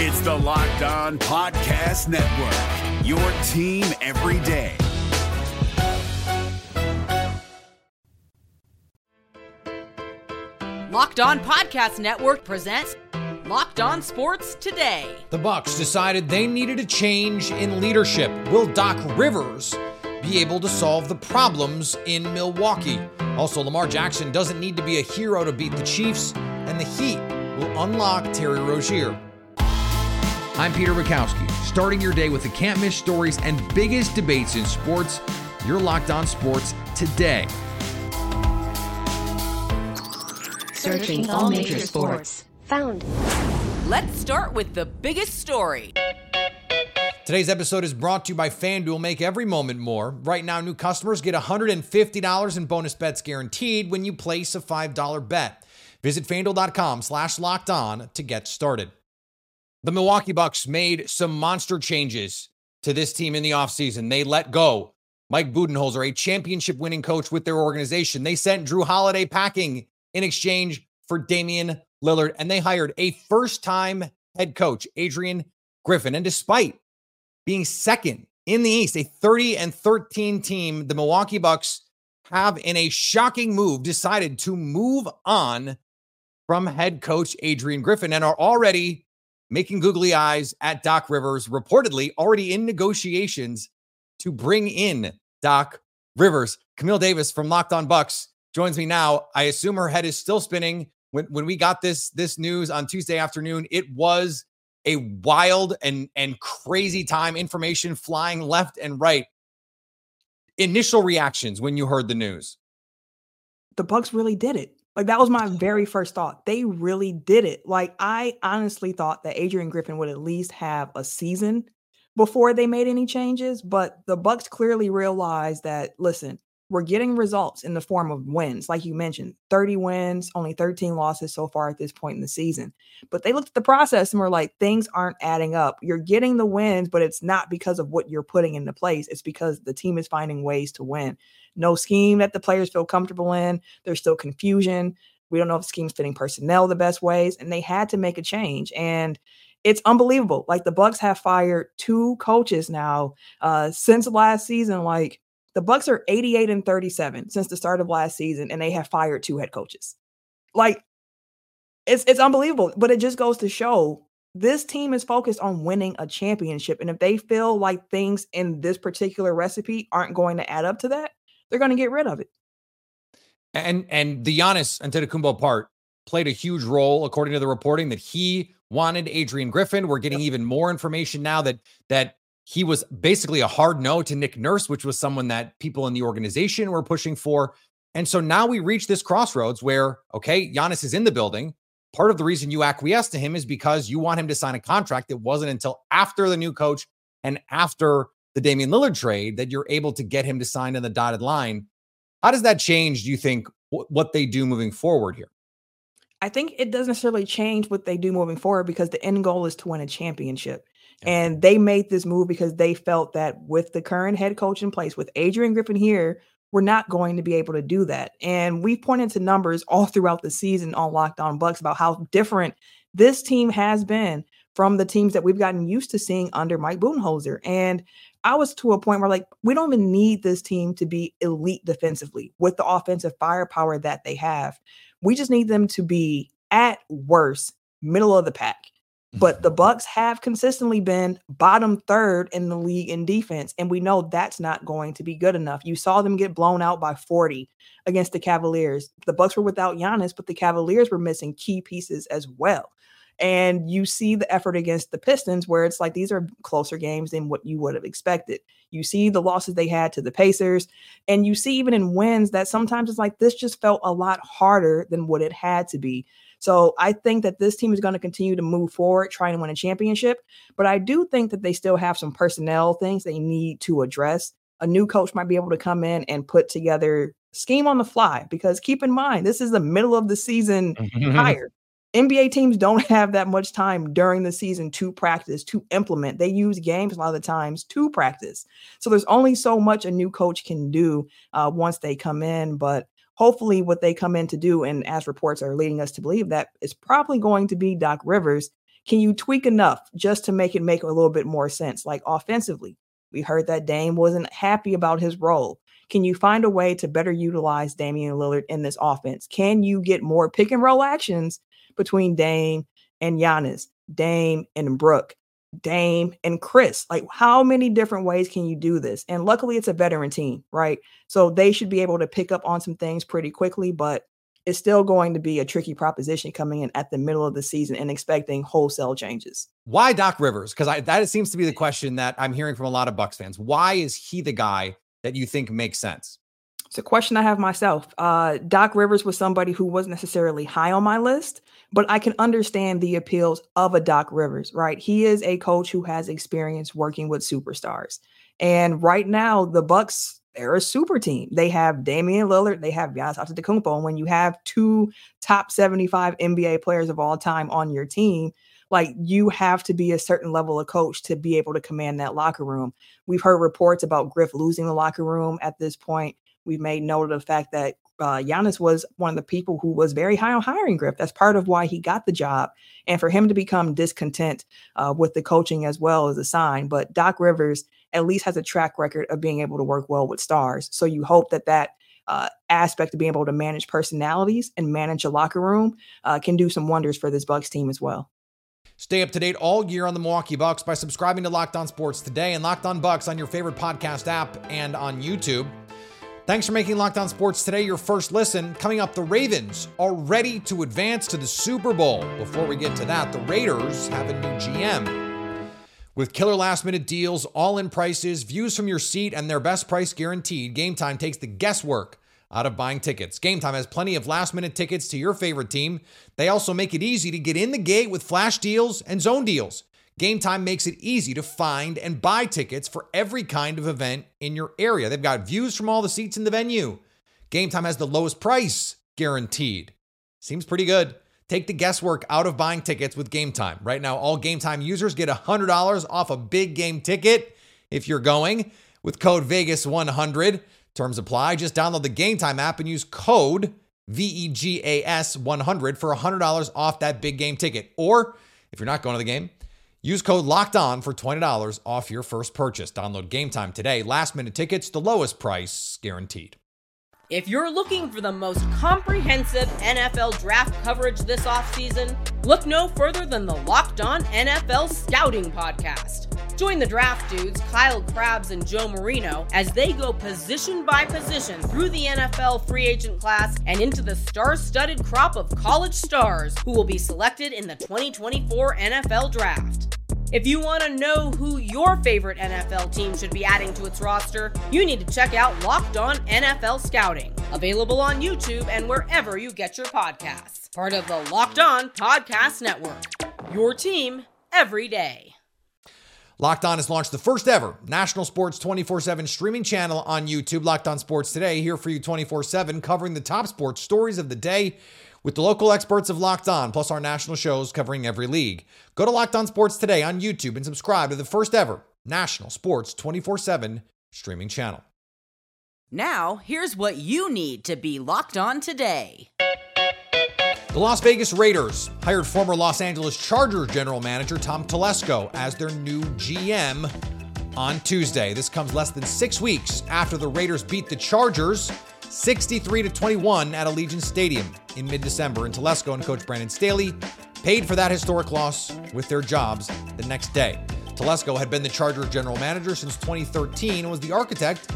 It's the Locked On Podcast Network, your team every day. Locked On Podcast Network presents Locked On Sports Today. The Bucks decided they needed a change in leadership. Will Doc Rivers be able to solve the problems in Milwaukee? Also, Lamar Jackson doesn't need to be a hero to beat the Chiefs, and the Heat will unlock Terry Rozier. I'm Peter Bukowski, starting your day with the can't miss stories and biggest debates in sports. You're locked on sports today. Searching all major sports. Found. Let's start with the biggest story. Today's episode is brought to you by FanDuel. Make every moment more. Right now, new customers get $150 in bonus bets guaranteed when you place a $5 bet. Visit fanduel.com slash locked on to get started. The Milwaukee Bucks made some monster changes to this team in the offseason. They let go Mike Budenholzer, a championship winning coach with their organization. They sent Jrue Holiday packing in exchange for Damian Lillard, and they hired a first time head coach, Adrian Griffin. And despite being second in the East, a 30 and 13 team, the Milwaukee Bucks have, in a shocking move, decided to move on from head coach Adrian Griffin and are already making googly eyes at Doc Rivers, reportedly already in negotiations to bring in Doc Rivers. Camille Davis from Locked On Bucks joins me now. I assume her head is still spinning. When when we got this this news on Tuesday afternoon, it was a wild and and crazy time. Information flying left and right. Initial reactions when you heard the news. The Bucks really did it. Like that was my very first thought. They really did it. Like I honestly thought that Adrian Griffin would at least have a season before they made any changes, but the Bucks clearly realized that listen, we're getting results in the form of wins. Like you mentioned, 30 wins, only 13 losses so far at this point in the season. But they looked at the process and were like, things aren't adding up. You're getting the wins, but it's not because of what you're putting into place. It's because the team is finding ways to win no scheme that the players feel comfortable in. There's still confusion. We don't know if the scheme's fitting personnel the best ways, and they had to make a change. And it's unbelievable. Like the Bucks have fired two coaches now uh, since last season. Like the Bucks are 88 and 37 since the start of last season, and they have fired two head coaches. Like it's it's unbelievable. But it just goes to show this team is focused on winning a championship. And if they feel like things in this particular recipe aren't going to add up to that, they're going to get rid of it. And and the Giannis Antetokounmpo part played a huge role, according to the reporting, that he wanted Adrian Griffin. We're getting even more information now that that he was basically a hard no to Nick Nurse, which was someone that people in the organization were pushing for. And so now we reach this crossroads where, okay, Giannis is in the building. Part of the reason you acquiesce to him is because you want him to sign a contract. It wasn't until after the new coach and after the Damian Lillard trade that you're able to get him to sign in the dotted line. How does that change, do you think, what they do moving forward here? I think it doesn't necessarily change what they do moving forward because the end goal is to win a championship. And they made this move because they felt that with the current head coach in place, with Adrian Griffin here, we're not going to be able to do that. And we've pointed to numbers all throughout the season on Locked On Bucks about how different this team has been from the teams that we've gotten used to seeing under Mike Budenholzer. And I was to a point where like we don't even need this team to be elite defensively with the offensive firepower that they have. We just need them to be at worst middle of the pack. But mm-hmm. the Bucks have consistently been bottom third in the league in defense and we know that's not going to be good enough. You saw them get blown out by 40 against the Cavaliers. The Bucks were without Giannis, but the Cavaliers were missing key pieces as well. And you see the effort against the Pistons, where it's like these are closer games than what you would have expected. You see the losses they had to the Pacers, and you see even in wins that sometimes it's like this just felt a lot harder than what it had to be. So I think that this team is going to continue to move forward, trying to win a championship. But I do think that they still have some personnel things they need to address. A new coach might be able to come in and put together scheme on the fly because keep in mind this is the middle of the season hire NBA teams don't have that much time during the season to practice, to implement. They use games a lot of the times to practice. So there's only so much a new coach can do uh, once they come in. But hopefully, what they come in to do, and as reports are leading us to believe, that is probably going to be Doc Rivers, can you tweak enough just to make it make a little bit more sense? Like offensively, we heard that Dame wasn't happy about his role. Can you find a way to better utilize Damian Lillard in this offense? Can you get more pick and roll actions between Dame and Giannis, Dame and Brook, Dame and Khris? Like, how many different ways can you do this? And luckily, it's a veteran team, right? So they should be able to pick up on some things pretty quickly, but it's still going to be a tricky proposition coming in at the middle of the season and expecting wholesale changes. Why Doc Rivers? Because that seems to be the question that I'm hearing from a lot of Bucks fans. Why is he the guy that you think makes sense? It's a question I have myself. Uh, Doc Rivers was somebody who wasn't necessarily high on my list, but I can understand the appeals of a Doc Rivers, right? He is a coach who has experience working with superstars. And right now, the Bucks they're a super team. They have Damian Lillard, they have Giannis Antetokounmpo. And when you have two top 75 NBA players of all time on your team, like you have to be a certain level of coach to be able to command that locker room. We've heard reports about Griff losing the locker room at this point. We've made note of the fact that uh, Giannis was one of the people who was very high on hiring Griff. That's part of why he got the job. And for him to become discontent uh, with the coaching as well is a sign. But Doc Rivers at least has a track record of being able to work well with stars. So you hope that that uh, aspect of being able to manage personalities and manage a locker room uh, can do some wonders for this Bucks team as well. Stay up to date all year on the Milwaukee Bucks by subscribing to Locked On Sports today and Locked On Bucks on your favorite podcast app and on YouTube. Thanks for making Locked On Sports today your first listen. Coming up, the Ravens are ready to advance to the Super Bowl. Before we get to that, the Raiders have a new GM. With killer last minute deals, all in prices, views from your seat, and their best price guaranteed, Game Time takes the guesswork out of buying tickets. Game Time has plenty of last minute tickets to your favorite team. They also make it easy to get in the gate with flash deals and zone deals. Game Time makes it easy to find and buy tickets for every kind of event in your area. They've got views from all the seats in the venue. Game Time has the lowest price guaranteed. Seems pretty good. Take the guesswork out of buying tickets with Game Time. Right now, all Game Time users get $100 off a big game ticket if you're going with code VEGAS100. Terms apply. Just download the Game Time app and use code VEGAS100 for $100 off that big game ticket. Or if you're not going to the game, use code LOCKED ON for $20 off your first purchase. Download Game Time today. Last minute tickets, the lowest price guaranteed. If you're looking for the most comprehensive NFL draft coverage this offseason, look no further than the Locked On NFL Scouting Podcast. Join the draft dudes, Kyle Crabbs and Joe Marino, as they go position by position through the NFL free agent class and into the star studded crop of college stars who will be selected in the 2024 NFL Draft. If you want to know who your favorite NFL team should be adding to its roster, you need to check out Locked On NFL Scouting, available on YouTube and wherever you get your podcasts. Part of the Locked On Podcast Network. Your team every day. Locked On has launched the first ever national sports 24 7 streaming channel on YouTube. Locked On Sports Today, here for you 24 7, covering the top sports stories of the day with the local experts of Locked On, plus our national shows covering every league. Go to Locked On Sports today on YouTube and subscribe to the first ever national sports 24 7 streaming channel. Now, here's what you need to be locked on today. The Las Vegas Raiders hired former Los Angeles Chargers general manager Tom Telesco as their new GM on Tuesday. This comes less than six weeks after the Raiders beat the Chargers 63 to 21 at Allegiant Stadium in mid-December, and Telesco and coach Brandon Staley paid for that historic loss with their jobs the next day. Telesco had been the Chargers general manager since 2013 and was the architect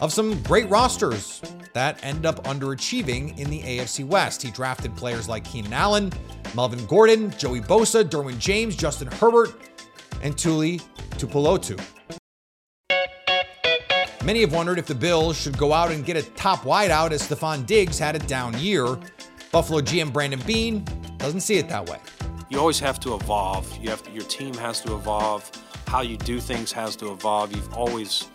of some great rosters that ended up underachieving in the AFC West. He drafted players like Keenan Allen, Melvin Gordon, Joey Bosa, Derwin James, Justin Herbert, and Tuli Tuipulotu. Many have wondered if the Bills should go out and get a top wideout as Stefon Diggs had a down year. Buffalo GM Brandon Beane doesn't see it that way. You always have to evolve. You have to, your team has to evolve. How you do things has to evolve. You've always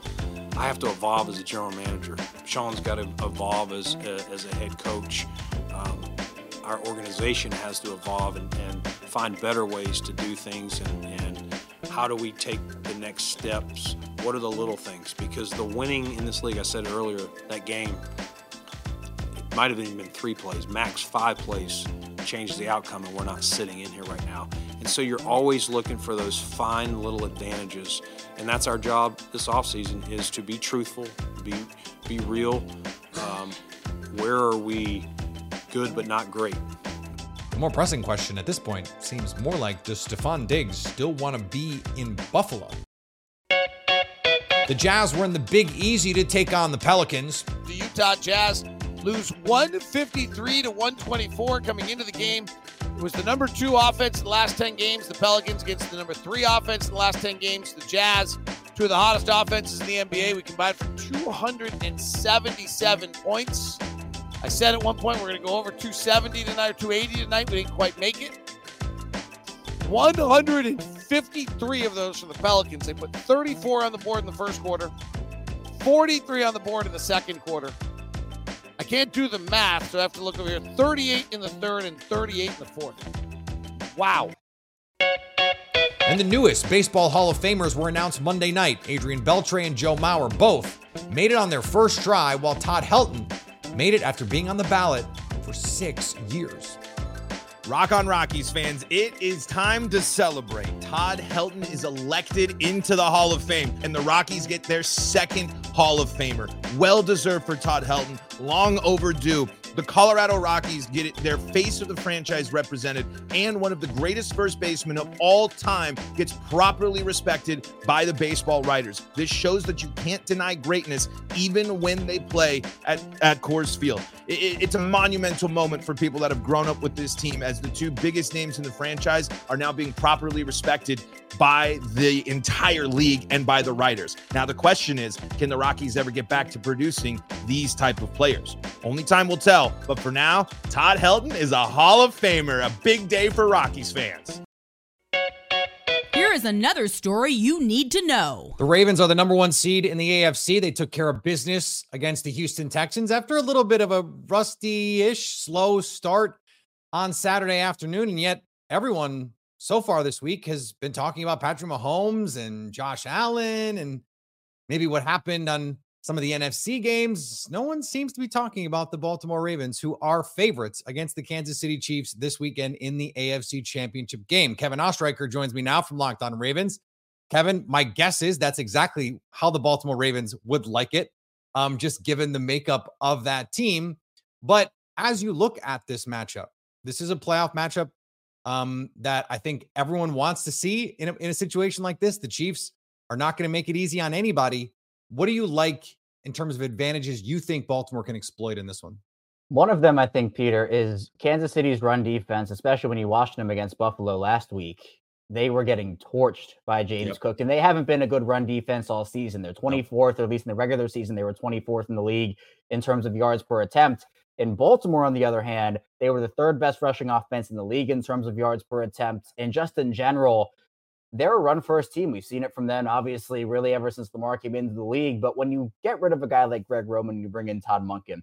I have to evolve as a general manager. Sean's got to evolve as a, as a head coach. Um, our organization has to evolve and, and, find better ways to do things and, and how do we take the next steps what are the little things? Because the winning in this league, I said earlier, that game, might have even been three plays, max five plays. changes the outcome, and we're not sitting in here right now. And so you're always looking for those fine little advantages, and that's our job this offseason is to be truthful, be be real. Um, where are we good but not great? The more pressing question at this point seems more like does Stefon Diggs still want to be in Buffalo? The Jazz were in the Big Easy to take on the Pelicans. The Utah Jazz lose 153 to 124 coming into the game. It was the number two offense in the last 10 games. The Pelicans against the number three offense in the last 10 games. The Jazz, two of the hottest offenses in the NBA. We combined for 277 points. I said at one point we're going to go over 270 tonight or 280 tonight. We didn't quite make it. 153 of those for the Pelicans. They put 34 on the board in the first quarter, 43 on the board in the second quarter. Can't do the math, so I have to look over here. 38 in the third and 38 in the fourth. Wow. And the newest Baseball Hall of Famers were announced Monday night. Adrian Beltre and Joe Mauer both made it on their first try, while Todd Helton made it after being on the ballot for six years. Rock on Rockies fans, it is time to celebrate. Todd Helton is elected into the Hall of Fame, and the Rockies get their second Hall of Famer. Well deserved for Todd Helton, long overdue. The Colorado Rockies get it, their face of the franchise represented, and one of the greatest first basemen of all time gets properly respected by the baseball writers. This shows that you can't deny greatness even when they play at, at Coors Field. It, it's a monumental moment for people that have grown up with this team as the two biggest names in the franchise are now being properly respected by the entire league and by the writers. Now the question is, can the Rockies ever get back to producing these type of players? Only time will tell. But for now, Todd Helton is a Hall of Famer. A big day for Rockies fans. Here is another story you need to know. The Ravens are the number one seed in the AFC. They took care of business against the Houston Texans after a little bit of a rusty ish, slow start on Saturday afternoon. And yet, everyone so far this week has been talking about Patrick Mahomes and Josh Allen and maybe what happened on some of the NFC games. No one seems to be talking about the Baltimore Ravens, who are favorites against the Kansas City Chiefs this weekend in the AFC Championship game. Kevin Oestreicher joins me now from Locked On Ravens. Kevin, my guess is that's exactly how the Baltimore Ravens would like it, um, just given the makeup of that team. But as you look at this matchup, this is a playoff matchup um, that I think everyone wants to see in a, in a situation like this. The Chiefs are not going to make it easy on anybody. What do you like in terms of advantages you think Baltimore can exploit in this one? One of them, I think, Peter, is Kansas City's run defense, especially when you watched them against Buffalo last week. They were getting torched by James yep. Cook, and they haven't been a good run defense all season. They're 24th, or at least in the regular season, they were 24th in the league in terms of yards per attempt. In Baltimore, on the other hand, they were the third best rushing offense in the league in terms of yards per attempt. And just in general, they're a run first team. We've seen it from them, obviously, really ever since Lamar came into the league. But when you get rid of a guy like Greg Roman and you bring in Todd Monken,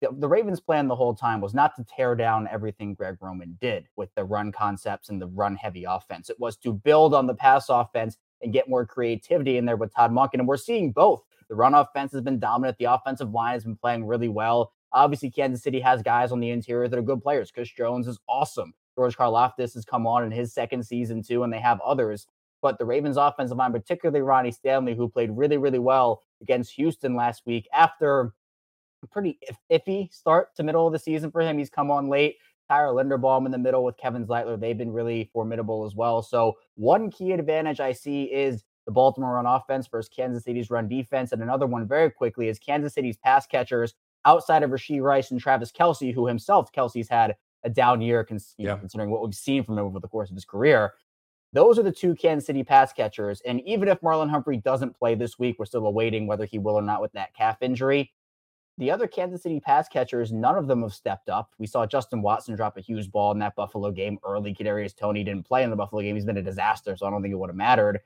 the, the, Ravens' plan the whole time was not to tear down everything Greg Roman did with the run concepts and the run heavy offense. It was to build on the pass offense and get more creativity in there with Todd Monken. And we're seeing both. The run offense has been dominant. The offensive line has been playing really well. Obviously, Kansas City has guys on the interior that are good players. Chris Jones is awesome. George Karlaftis has come on in his second season too, and they have others. But the Ravens offensive line, particularly Ronnie Stanley, who played really, really well against Houston last week after a pretty iffy start to middle of the season for him. He's come on late. Tyler Linderbaum in the middle with Kevin Zeitler. They've been really formidable as well. So one key advantage I see is the Baltimore run offense versus Kansas City's run defense. And another one very quickly is Kansas City's pass catchers outside of Rashee Rice and Travis Kelce, who himself, Kelce's had a down year cons- yeah. know, considering what we've seen from him over the course of his career. Those are the two Kansas City pass catchers. And even if Marlon Humphrey doesn't play this week, we're still awaiting whether he will or not with that calf injury. The other Kansas City pass catchers, none of them have stepped up. We saw Justin Watson drop a huge ball in that Buffalo game early. Kadarius Toney didn't play in the Buffalo game. He's been a disaster, so I don't think it would have mattered.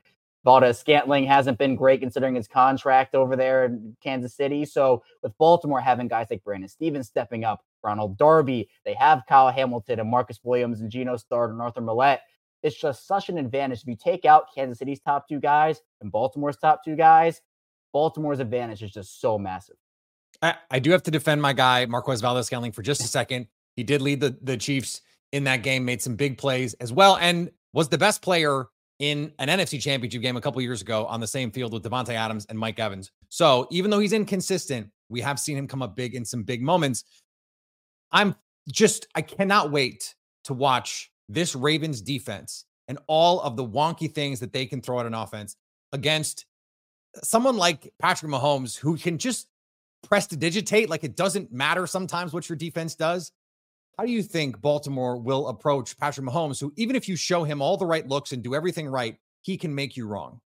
Valdes-Scantling hasn't been great considering his contract over there in Kansas City. So with Baltimore having guys like Brandon Stephens stepping up, Ronald Darby, they have Kyle Hamilton and Marcus Williams and Geno Stone and Arthur Maulet it's just such an advantage. If you take out Kansas City's top two guys and Baltimore's top two guys, Baltimore's advantage is just so massive. I, I do have to defend my guy, Marquez Valdes-Scantling, for just a second. He did lead the, the Chiefs in that game, made some big plays as well, and was the best player in an NFC championship game a couple years ago on the same field with Davante Adams and Mike Evans. So even though he's inconsistent, we have seen him come up big in some big moments. I'm just, I cannot wait to watch this Ravens defense and all of the wonky things that they can throw at an offense against someone like Patrick Mahomes, who can just prestidigitate. Like it doesn't matter sometimes what your defense does. How do you think Baltimore will approach Patrick Mahomes, who, even if you show him all the right looks and do everything right, he can make you wrong?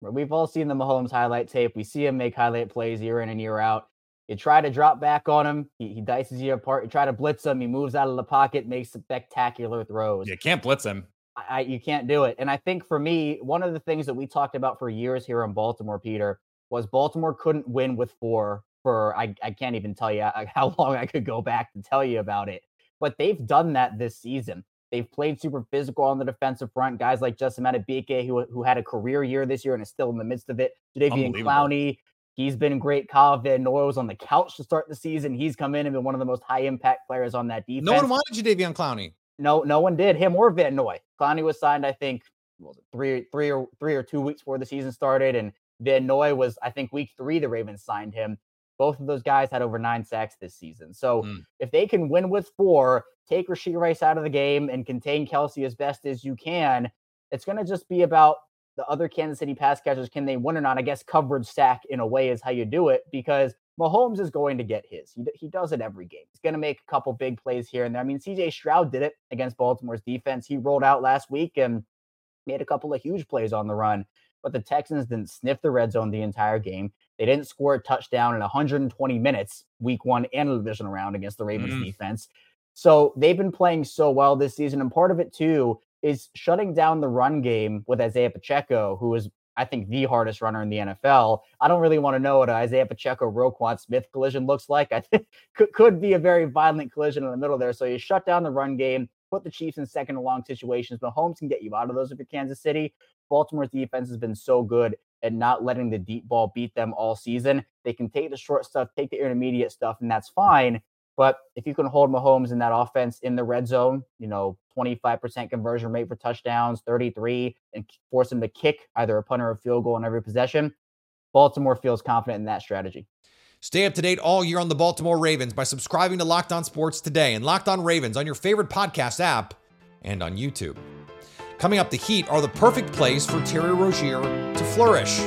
We've all seen the Mahomes highlight tape. We see him make highlight plays year in and year out. You try to drop back on him, he, he dices you apart. You try to blitz him, he moves out of the pocket, makes spectacular throws. You can't blitz him. I, I, you can't do it. And I think for me, one of the things that we talked about for years here in Baltimore, Peter, was Baltimore couldn't win with four for I, I can't even tell you uh, how long I could go back to tell you about it. But they've done that this season. They've played super physical on the defensive front. Guys like Justin Madubuike, who who had a career year this year and is still in the midst of it. Jadeveon Clowney, he's been great. Kyle Van Noy was on the couch to start the season. He's come in and been one of the most high impact players on that defense. No one wanted Jadeveon Clowney. No, no one did. Him or Van Noy. Clowney was signed, I think, was it three, three or three or two weeks before the season started, and Van Noy was, I think, week three. The Ravens signed him. Both of those guys had over nine sacks this season. So mm. if they can win with four, take Rashee Rice out of the game and contain Kelce as best as you can, it's going to just be about the other Kansas City pass catchers. Can they win or not? I guess coverage sack in a way is how you do it because Mahomes is going to get his. He, he does it every game. He's going to make a couple big plays here and there. I mean, CJ Stroud did it against Baltimore's defense. He rolled out last week and made a couple of huge plays on the run. But the Texans didn't sniff the red zone the entire game. They didn't score a touchdown in 120 minutes, week one and a division round against the Ravens mm. defense. So they've been playing so well this season. And part of it, too, is shutting down the run game with Isaiah Pacheco, who is, I think, the hardest runner in the NFL. I don't really want to know what an Isaiah Pacheco Roquan Smith collision looks like. I think could, could be a very violent collision in the middle there. So you shut down the run game, put the Chiefs in second and long situations. Mahomes can get you out of those if you're Kansas City. Baltimore's defense has been so good and not letting the deep ball beat them all season. They can take the short stuff, take the intermediate stuff, and that's fine. But if you can hold Mahomes in that offense in the red zone, you know, 25% conversion rate for touchdowns, 33, and force him to kick either a punter or a field goal in every possession, Baltimore feels confident in that strategy. Stay up to date all year on the Baltimore Ravens by subscribing to Locked On Sports today and Locked On Ravens on your favorite podcast app and on YouTube. Coming up, the Heat are the perfect place for Terry Rozier to flourish.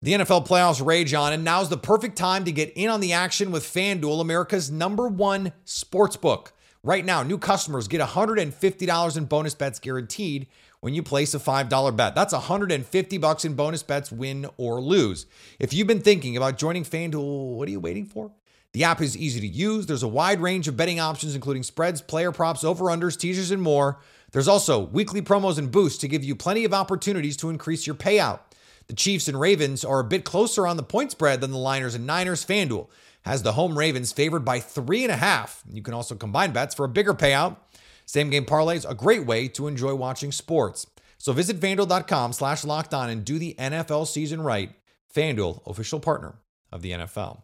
The NFL playoffs rage on, and now's the perfect time to get in on the action with FanDuel, America's number one sports book. Right now, new customers get $150 in bonus bets guaranteed when you place a $5 bet. That's 150 bucks in bonus bets, win or lose. If you've been thinking about joining FanDuel, what are you waiting for? The app is easy to use. There's a wide range of betting options, including spreads, player props, over-unders, teasers, and more. There's also weekly promos and boosts to give you plenty of opportunities to increase your payout. The Chiefs and Ravens are a bit closer on the point spread than the Lions and Niners. FanDuel has the home Ravens favored by three and a half. You can also combine bets for a bigger payout. Same game parlays, a great way to enjoy watching sports. So visit fanduel.com slash locked on and do the NFL season right. FanDuel, official partner of the NFL.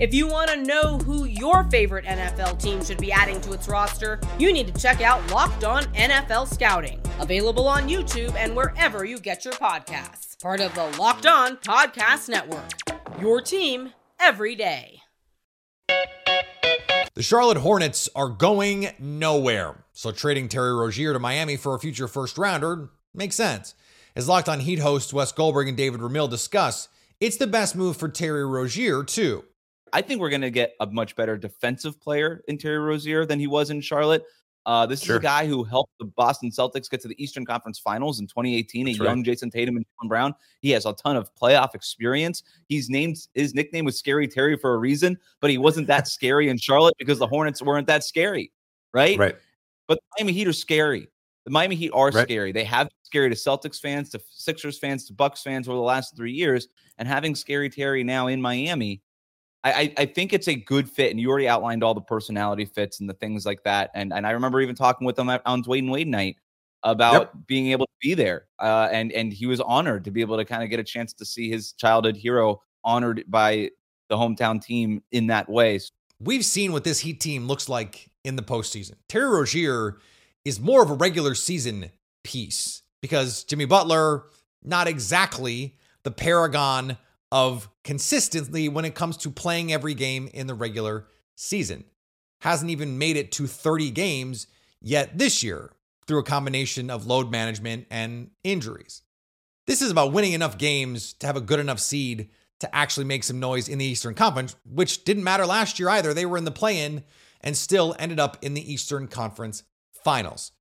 If you want to know who your favorite NFL team should be adding to its roster, you need to check out Locked On NFL Scouting, available on YouTube and wherever you get your podcasts. Part of the Locked On Podcast Network. Your team every day. The Charlotte Hornets are going nowhere, so trading Terry Rozier to Miami for a future first rounder makes sense. As Locked On Heat hosts Wes Goldberg and David Ramil discuss, it's the best move for Terry Rozier, too. I think we're going to get a much better defensive player in Terry Rozier than he was in Charlotte. Uh, this sure. is a guy who helped the Boston Celtics get to the Eastern Conference Finals in 2018. That's a young Jayson Tatum and Jaylen Brown. He has a ton of playoff experience. He's named his nickname was Scary Terry for a reason, but he wasn't that scary in Charlotte because the Hornets weren't that scary, right? Right. But the Miami Heat are scary. The Miami Heat are Right. scary. They have been scary to Celtics fans, to Sixers fans, to Bucks fans over the last three years. And having Scary Terry now in Miami, I, I, think it's a good fit. And you already outlined all the personality fits and the things like that. And and I remember even talking with him on Dwyane Wade night about being able to be there. Uh, and and he was honored to be able to kind of get a chance to see his childhood hero honored by the hometown team in that way. We've seen what this Heat team looks like in the postseason. Terry Rozier is more of a regular season piece because Jimmy Butler, not exactly the paragon of consistency when it comes to playing every game in the regular season. Hasn't even made it to 30 games yet this year through a combination of load management and injuries. This is about winning enough games to have a good enough seed to actually make some noise in the Eastern Conference, which didn't matter last year either. They were in the play in and still ended up in the Eastern Conference finals.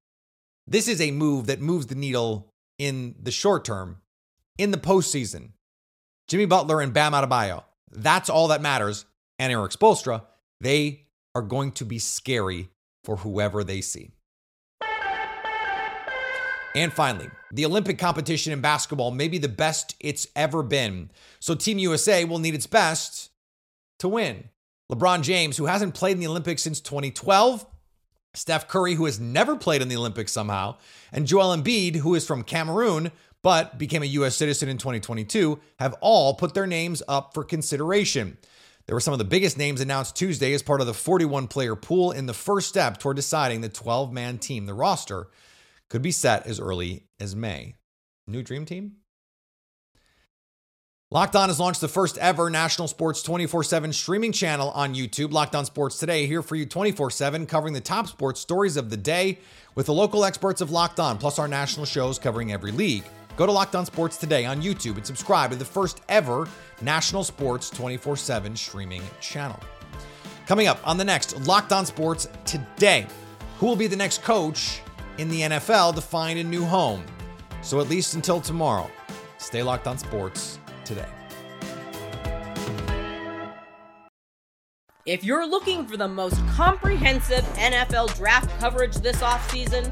This is a move that moves the needle in the short term. In the postseason, Jimmy Butler and Bam Adebayo, that's all that matters. And Erik Spoelstra, they are going to be scary for whoever they see. And finally, the Olympic competition in basketball may be the best it's ever been. So Team USA will need its best to win. LeBron James, who hasn't played in the Olympics since 2012, Steph Curry, who has never played in the Olympics somehow, and Joel Embiid, who is from Cameroon but became a U.S. citizen in 2022, have all put their names up for consideration. There were some of the biggest names announced Tuesday as part of the 41 player pool in the first step toward deciding the 12 man team. The roster could be set as early as May. New dream team? Locked On has launched the first ever national sports 24 7 streaming channel on YouTube. Locked On Sports Today, here for you 24 7, covering the top sports stories of the day with the local experts of Locked On, plus our national shows covering every league. Go to Locked On Sports Today on YouTube and subscribe to the first ever national sports 24 7 streaming channel. Coming up on the next Locked On Sports Today, who will be the next coach in the NFL to find a new home? So, at least until tomorrow, stay locked on sports today. If you're looking for the most comprehensive NFL draft coverage this offseason,